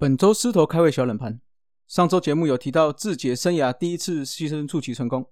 本周狮头开胃小冷盘。上周节目有提到志杰生涯第一次牺牲触及成功。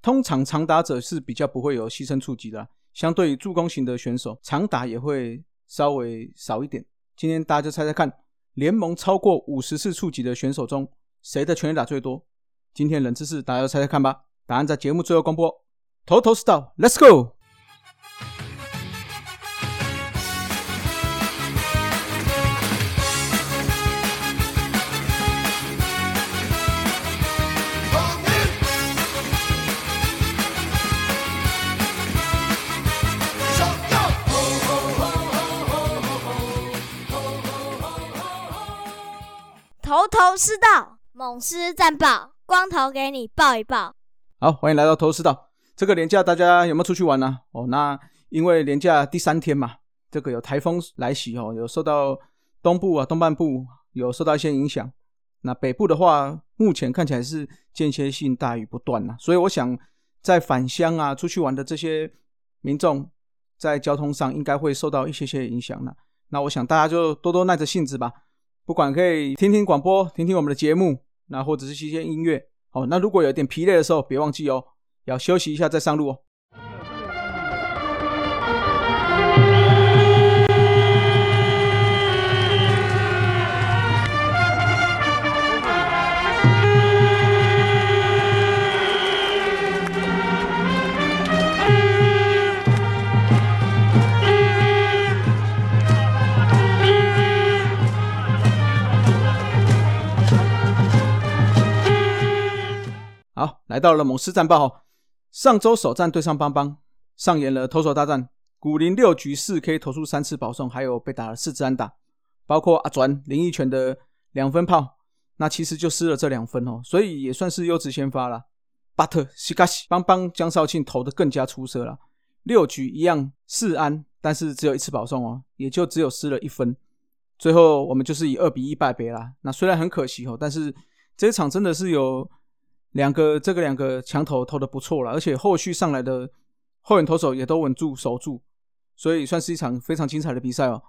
通常长打者是比较不会有牺牲触及的，相对助攻型的选手，长打也会稍微少一点。今天大家就猜猜看，联盟超过五十次触及的选手中，谁的全垒打最多？今天冷知识，大家猜猜看吧。答案在节目最后公布。头头是道，Let's go。头头是道，猛狮战报，光头给你报一报。好，欢迎来到头师道。这个年假大家有没有出去玩呢？哦，那因为年假第三天嘛，这个有台风来袭哦，有受到东部啊东半部有受到一些影响。那北部的话，目前看起来是间歇性大雨不断呐，所以我想在返乡啊出去玩的这些民众，在交通上应该会受到一些些影响了。那我想大家就多多耐着性子吧。不管可以听听广播，听听我们的节目，那或者是一些音乐，哦，那如果有点疲累的时候，别忘记哦，要休息一下再上路哦。来到了猛狮战报哈。上周首战对上邦邦，上演了投手大战。古林六局四 K 投出三次保送，还有被打了四支安打，包括阿转林一泉的两分炮，那其实就失了这两分哦，所以也算是优质先发了。But 西卡西邦邦江少庆投的更加出色了，六局一样四安，但是只有一次保送哦，也就只有失了一分。最后我们就是以二比一败北啦。那虽然很可惜哦，但是这一场真的是有。两个这个两个强投投的不错了，而且后续上来的后援投手也都稳住守住，所以算是一场非常精彩的比赛哦。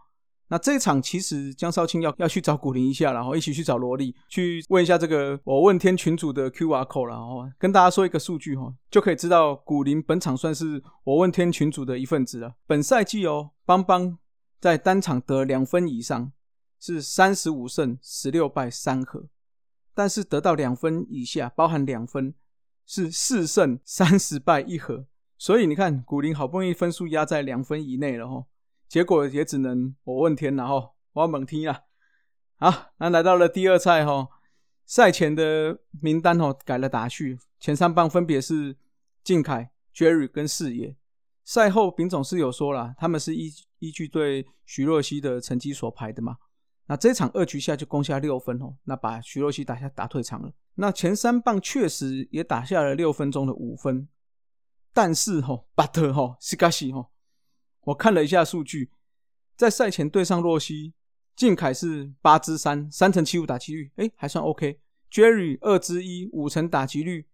那这一场其实江少卿要要去找古林一下，然后一起去找罗莉去问一下这个我问天群主的 Q R code 然后跟大家说一个数据哈，就可以知道古林本场算是我问天群主的一份子了。本赛季哦，邦邦在单场得两分以上是三十五胜十六败三和。但是得到两分以下，包含两分是四胜三十败一和，所以你看古林好不容易分数压在两分以内了哈，结果也只能我问天了哈，我要猛踢了。好，那来到了第二赛哈，赛前的名单哦改了打序，前三棒分别是靖凯、Jerry 跟四野。赛后丙总是有说了，他们是依依据对徐若曦的成绩所排的嘛。那这场二局下就攻下六分哦，那把徐若曦打下打退场了。那前三棒确实也打下了六分钟的五分，但是哈，巴特哈西卡西哈，我看了一下数据，在赛前对上洛西，靖凯是八支三，三成七五打击率，哎，还算 OK。Jerry 二支一，五成打击率，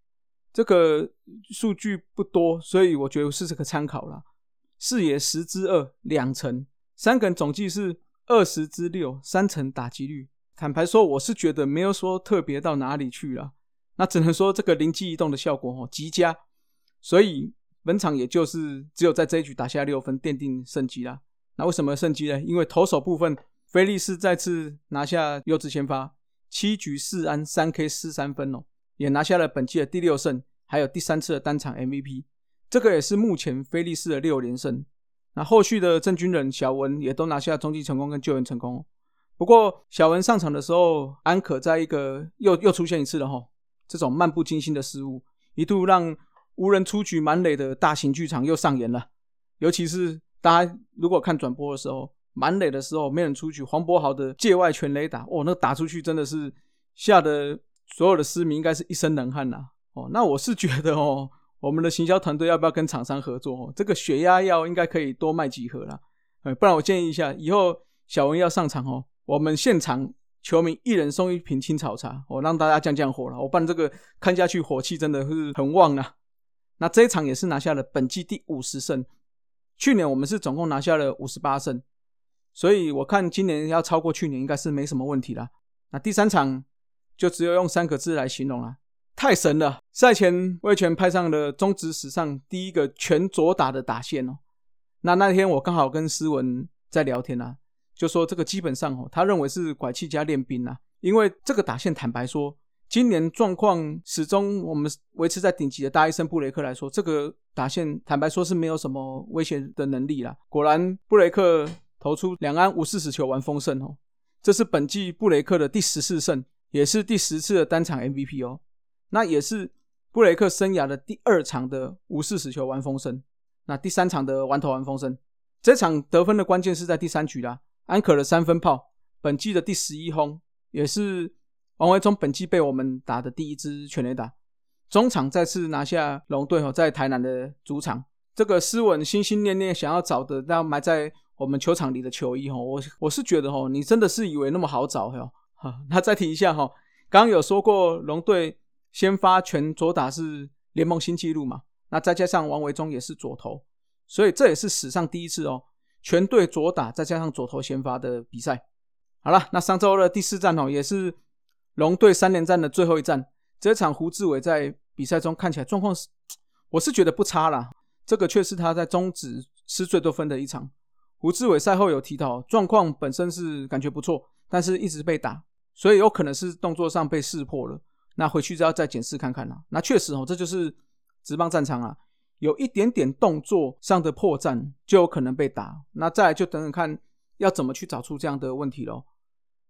这个数据不多，所以我觉得是这个参考了。四野十支二，两成，三个人总计是。二十之六，三成打击率。坦白说，我是觉得没有说特别到哪里去了。那只能说这个灵机一动的效果哦极佳。所以本场也就是只有在这一局打下六分，奠定胜机啦。那为什么胜机呢？因为投手部分，菲利斯再次拿下优质先发，七局四安三 K 四三分哦，也拿下了本季的第六胜，还有第三次的单场 MVP。这个也是目前菲利斯的六连胜。那后续的郑军人、小文也都拿下中继成功跟救援成功。不过小文上场的时候，安可在一个又又出现一次了哈，这种漫不经心的失误，一度让无人出局满垒的大型剧场又上演了。尤其是大家如果看转播的时候，满垒的时候没人出局，黄博豪的界外全垒打，哦，那打出去真的是吓得所有的市民应该是一身冷汗呐。哦，那我是觉得哦。我们的行销团队要不要跟厂商合作？哦，这个血压药应该可以多卖几盒啦。呃，不然我建议一下，以后小文要上场哦，我们现场球迷一人送一瓶青草茶，我让大家降降火了。我办这个看下去火气真的是很旺啊。那这一场也是拿下了本季第五十胜，去年我们是总共拿下了五十八胜，所以我看今年要超过去年应该是没什么问题啦。那第三场就只有用三个字来形容了，太神了！赛前魏权派上了中职史上第一个全左打的打线哦。那那天我刚好跟思文在聊天啊，就说这个基本上哦，他认为是拐气加练兵啊，因为这个打线坦白说，今年状况始终我们维持在顶级的大医生布雷克来说，这个打线坦白说是没有什么威胁的能力啦。果然布雷克投出两安无四十球完丰盛哦。这是本季布雷克的第十四胜，也是第十次的单场 MVP 哦。那也是布雷克生涯的第二场的无四十球完封胜，那第三场的完投完封胜。这场得分的关键是在第三局啦，安可的三分炮，本季的第十一轰，也是王维忠本季被我们打的第一支全垒打。中场再次拿下龙队哦，在台南的主场，这个斯文心心念念想要找的，那埋在。我们球场里的球衣哈，我我是觉得哈，你真的是以为那么好找哈？哈，那再提一下哈，刚刚有说过龙队先发全左打是联盟新纪录嘛？那再加上王维忠也是左投，所以这也是史上第一次哦，全队左打再加上左投先发的比赛。好了，那上周的第四战哦，也是龙队三连战的最后一战。这场胡志伟在比赛中看起来状况是，我是觉得不差啦，这个却是他在中止失最多分的一场。胡志伟赛后有提到，状况本身是感觉不错，但是一直被打，所以有可能是动作上被识破了。那回去就要再检视看看了。那确实哦，这就是直棒战场啊，有一点点动作上的破绽就有可能被打。那再来就等等看要怎么去找出这样的问题喽。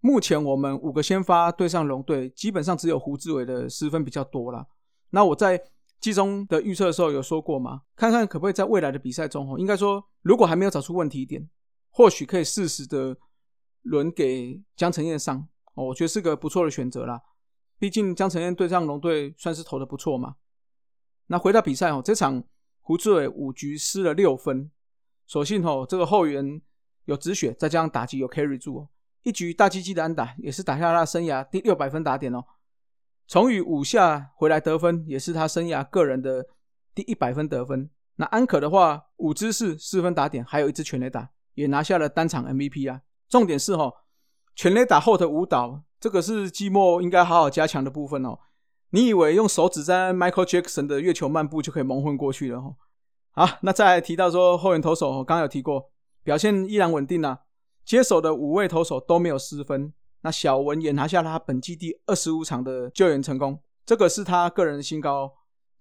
目前我们五个先发对上龙队，基本上只有胡志伟的失分比较多了。那我在。季中的预测的时候有说过吗？看看可不可以在未来的比赛中，哦，应该说，如果还没有找出问题点，或许可以适时的轮给江承彦上，哦，我觉得是个不错的选择啦。毕竟江承彦对上龙队算是投的不错嘛。那回到比赛哦，这场胡志伟五局失了六分，所幸哦，这个后援有止血，再加上打击有 carry 住哦，一局大鸡鸡的安打也是打下他生涯第六百分打点哦。从宇五下回来得分，也是他生涯个人的第一百分得分。那安可的话，五支是四分打点，还有一支全垒打，也拿下了单场 MVP 啊。重点是哈，全垒打后的舞蹈，这个是季末应该好好加强的部分哦。你以为用手指在 Michael Jackson 的月球漫步就可以蒙混过去了哈？好，那再提到说后援投手，刚刚有提过，表现依然稳定啊，接手的五位投手都没有失分。那小文也拿下了他本季第二十五场的救援成功，这个是他个人的新高，哦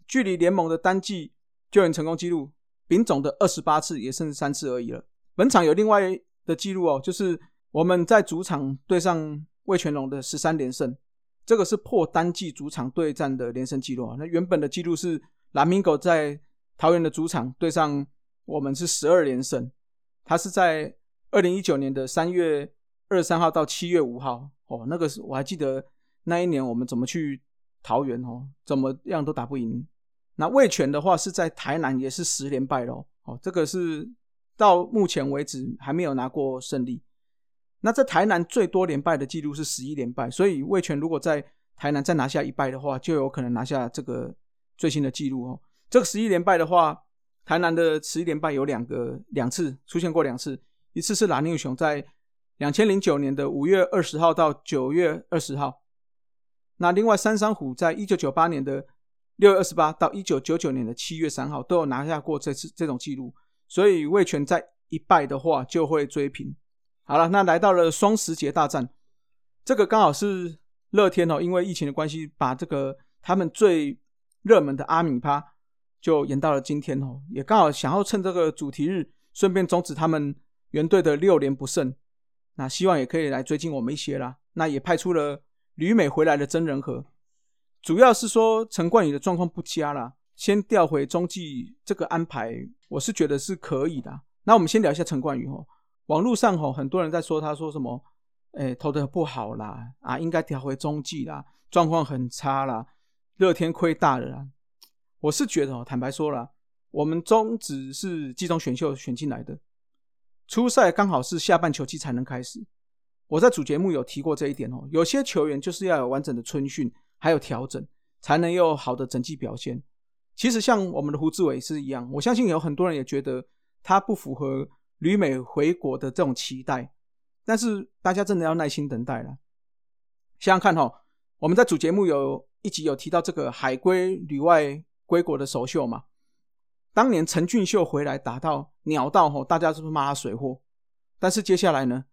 距离联盟的单季救援成功纪录，丙总的二十八次也剩三次而已了。本场有另外的记录哦，就是我们在主场对上魏全龙的十三连胜，这个是破单季主场对战的连胜纪录啊。那原本的记录是蓝明狗在桃园的主场对上我们是十二连胜，他是在二零一九年的三月。二十三号到七月五号，哦，那个是我还记得那一年我们怎么去桃园哦，怎么样都打不赢。那魏全的话是在台南也是十连败喽，哦，这个是到目前为止还没有拿过胜利。那在台南最多连败的记录是十一连败，所以魏权如果在台南再拿下一败的话，就有可能拿下这个最新的记录哦。这个十一连败的话，台南的十一连败有两个两次出现过两次，一次是蓝牛熊在。两千零九年的五月二十号到九月二十号，那另外三山虎在一九九八年的六月二十八到一九九九年的七月三号都有拿下过这次这种记录，所以魏权在一败的话就会追平。好了，那来到了双十节大战，这个刚好是乐天哦，因为疫情的关系，把这个他们最热门的阿米趴就延到了今天哦，也刚好想要趁这个主题日，顺便终止他们原队的六连不胜。那希望也可以来追进我们一些啦。那也派出了旅美回来的真人和，主要是说陈冠宇的状况不佳啦，先调回中继这个安排，我是觉得是可以的。那我们先聊一下陈冠宇哦。网络上吼很多人在说他说什么，哎投的不好啦，啊应该调回中继啦，状况很差啦，乐天亏大了啦。我是觉得哦，坦白说了，我们中只是季中选秀选进来的。初赛刚好是下半球季才能开始，我在主节目有提过这一点哦。有些球员就是要有完整的春训，还有调整，才能有好的整季表现。其实像我们的胡志伟是一样，我相信有很多人也觉得他不符合旅美回国的这种期待，但是大家真的要耐心等待了。想想看哈，我们在主节目有一集有提到这个海归旅外归国的首秀嘛。当年陈俊秀回来打到鸟道吼，大家是不是骂他水货？但是接下来呢，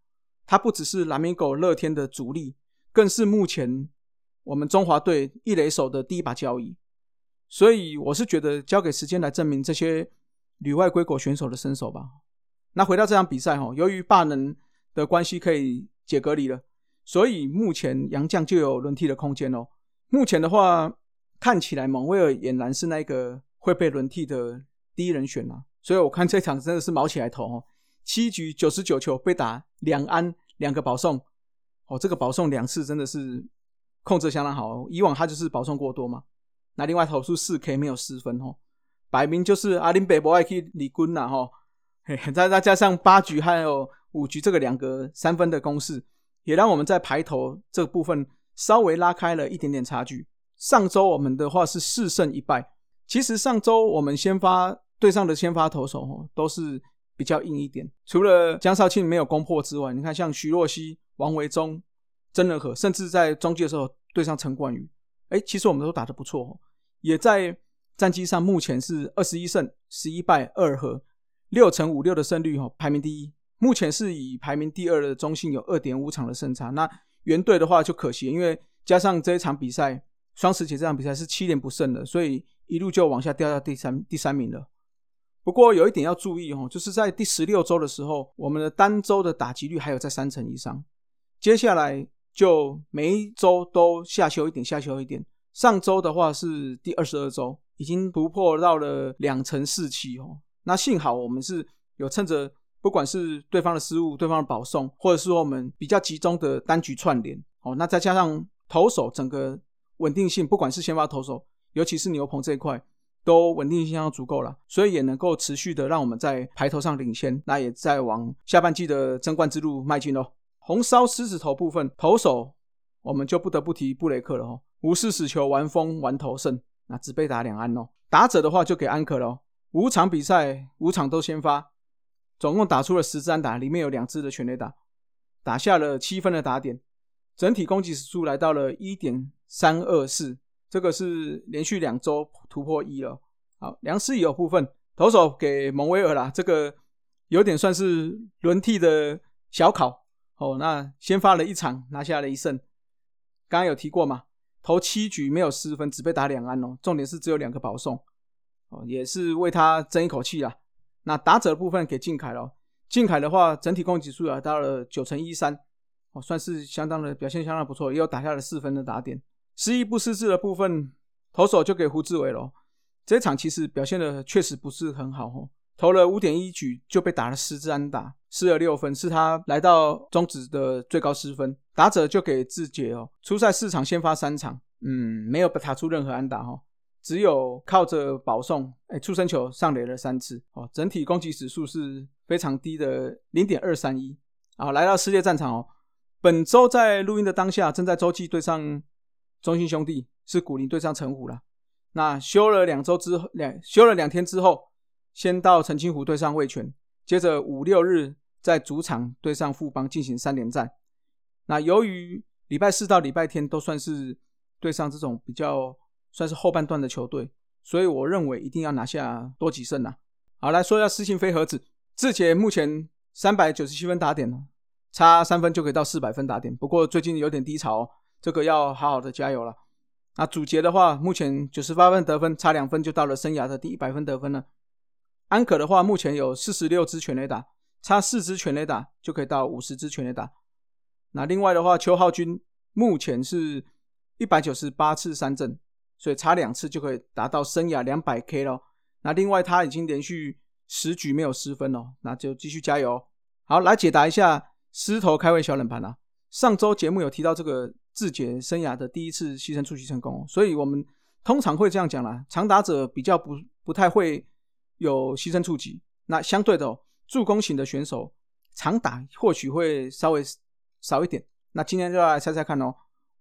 他不只是蓝米狗乐天的主力，更是目前我们中华队一垒手的第一把交椅。所以我是觉得交给时间来证明这些旅外归国选手的身手吧。那回到这场比赛哈，由于霸能的关系可以解隔离了，所以目前杨将就有轮替的空间哦。目前的话，看起来蒙威尔俨然是那个会被轮替的。第一人选啊，所以我看这场真的是毛起来头哦，七局九十九球被打两安两个保送，哦，这个保送两次真的是控制相当好哦，以往他就是保送过多嘛。那另外投出四 K 没有失分哦，摆明就是阿林北博爱去李军呐哈，再再加上八局还有五局这个两个三分的攻势，也让我们在排头这部分稍微拉开了一点点差距。上周我们的话是四胜一败，其实上周我们先发。对上的先发投手，都是比较硬一点。除了江少庆没有攻破之外，你看像徐若曦、王维忠、曾仁和，甚至在中继的时候对上陈冠宇，哎，其实我们都打得不错。也在战绩上目前是二十一胜十一败二和，六成五六的胜率哦，排名第一。目前是以排名第二的中信有二点五场的胜差。那原队的话就可惜，因为加上这一场比赛双十节这场比赛是七连不胜的，所以一路就往下掉到第三第三名了。不过有一点要注意哦，就是在第十六周的时候，我们的单周的打击率还有在三成以上。接下来就每一周都下修一点，下修一点。上周的话是第二十二周，已经突破到了两成四七哦。那幸好我们是有趁着不管是对方的失误、对方的保送，或者是我们比较集中的单局串联哦，那再加上投手整个稳定性，不管是先发投手，尤其是牛棚这一块。都稳定性要足够了，所以也能够持续的让我们在排头上领先，那也在往下半季的争冠之路迈进喽。红烧狮子头部分，投手我们就不得不提布雷克了哦，五四死球玩疯玩投胜，那只被打两安哦。打者的话就给安可了，五场比赛五场都先发，总共打出了十支安打，里面有两支的全垒打，打下了七分的打点，整体攻击指数来到了一点三二四。这个是连续两周突破一了。好，梁思怡有部分投手给蒙威尔啦，这个有点算是轮替的小考哦。那先发了一场，拿下了一胜。刚刚有提过嘛，投七局没有失分，只被打两安哦。重点是只有两个保送哦，也是为他争一口气啦。那打者的部分给靖凯了，靖凯的话整体攻击数也到了九成一三哦，算是相当的表现相当不错，也有打下了四分的打点。失意不失智的部分，投手就给胡志伟了。这场其实表现的确实不是很好哦，投了五点一局就被打了十支安打，失了六分，是他来到中职的最高失分。打者就给志杰哦，初赛四场先发三场，嗯，没有打出任何安打哈，只有靠着保送，哎，出生球上垒了三次哦，整体攻击指数是非常低的零点二三一。啊，来到世界战场哦，本周在录音的当下正在洲际对上。中信兄弟是古林对上陈虎了，那休了两周之后，两休了两天之后，先到澄清湖对上味全，接着五六日在主场对上富邦进行三连战。那由于礼拜四到礼拜天都算是对上这种比较算是后半段的球队，所以我认为一定要拿下多几胜呐。好，来说一下私信飞盒子，志杰目前三百九十七分打点呢，差三分就可以到四百分打点，不过最近有点低潮。哦。这个要好好的加油了。那主杰的话，目前九十八分得分，差两分就到了生涯的第一百分得分了。安可的话，目前有四十六支全垒打，差四支全垒打就可以到五十支全垒打。那另外的话，邱浩军目前是一百九十八次三振，所以差两次就可以达到生涯两百 K 了。那另外他已经连续十局没有失分哦，那就继续加油。好，来解答一下狮头开胃小冷盘啊。上周节目有提到这个。自觉生涯的第一次牺牲出击成功，所以我们通常会这样讲啦：长打者比较不不太会有牺牲触击，那相对的助攻型的选手长打或许会稍微少一点。那今天就来猜猜看哦，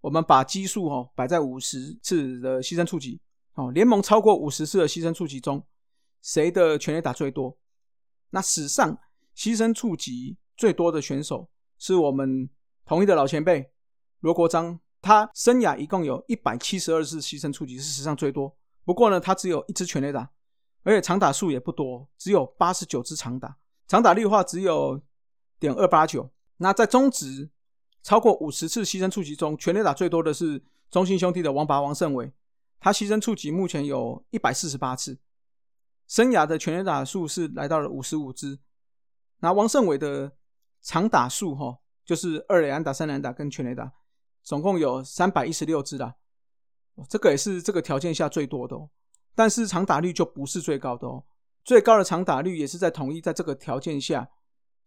我们把基数哦摆在五十次的牺牲触及哦，联盟超过五十次的牺牲触及中，谁的全垒打最多？那史上牺牲触及最多的选手是我们同一的老前辈。罗国璋他生涯一共有一百七十二次牺牲触及，是史上最多。不过呢，他只有一支全垒打，而且长打数也不多，只有八十九支长打，长打率的话只有点二八九。那在中职超过五十次牺牲触击中，全垒打最多的是中信兄弟的王拔王胜伟，他牺牲触击目前有一百四十八次，生涯的全垒打数是来到了五十五支。那王胜伟的长打数哈，就是二垒安打、三垒打跟全垒打，总共有三百一十六支啦。这个也是这个条件下最多的哦。但是长打率就不是最高的哦，最高的长打率也是在统一在这个条件下。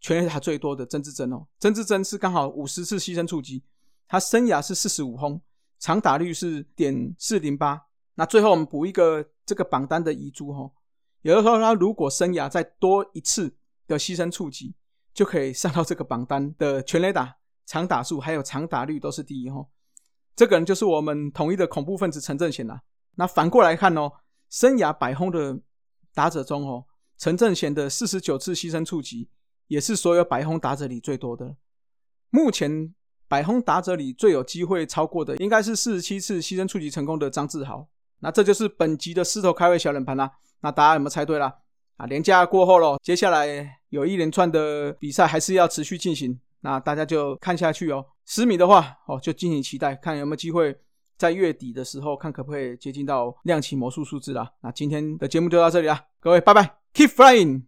全垒打最多的曾志珍哦，曾志珍是刚好五十次牺牲触击，他生涯是四十五轰，长打率是点四零八。那最后我们补一个这个榜单的遗珠哈，有的时候他如果生涯再多一次的牺牲触击，就可以上到这个榜单的全垒打、长打数还有长打率都是第一哈。这个人就是我们统一的恐怖分子陈正贤啦。那反过来看哦，生涯百轰的打者中哦，陈正贤的四十九次牺牲触击。也是所有百轰打者里最多的。目前百轰打者里最有机会超过的，应该是四十七次牺牲触及成功的张志豪。那这就是本集的狮头开胃小冷盘啦。那大家有没有猜对啦？啊，连假过后咯，接下来有一连串的比赛还是要持续进行。那大家就看下去哦。十米的话哦，就敬请期待，看有没有机会在月底的时候，看可不可以接近到亮起魔术数字啦。那今天的节目就到这里啦，各位拜拜，Keep flying。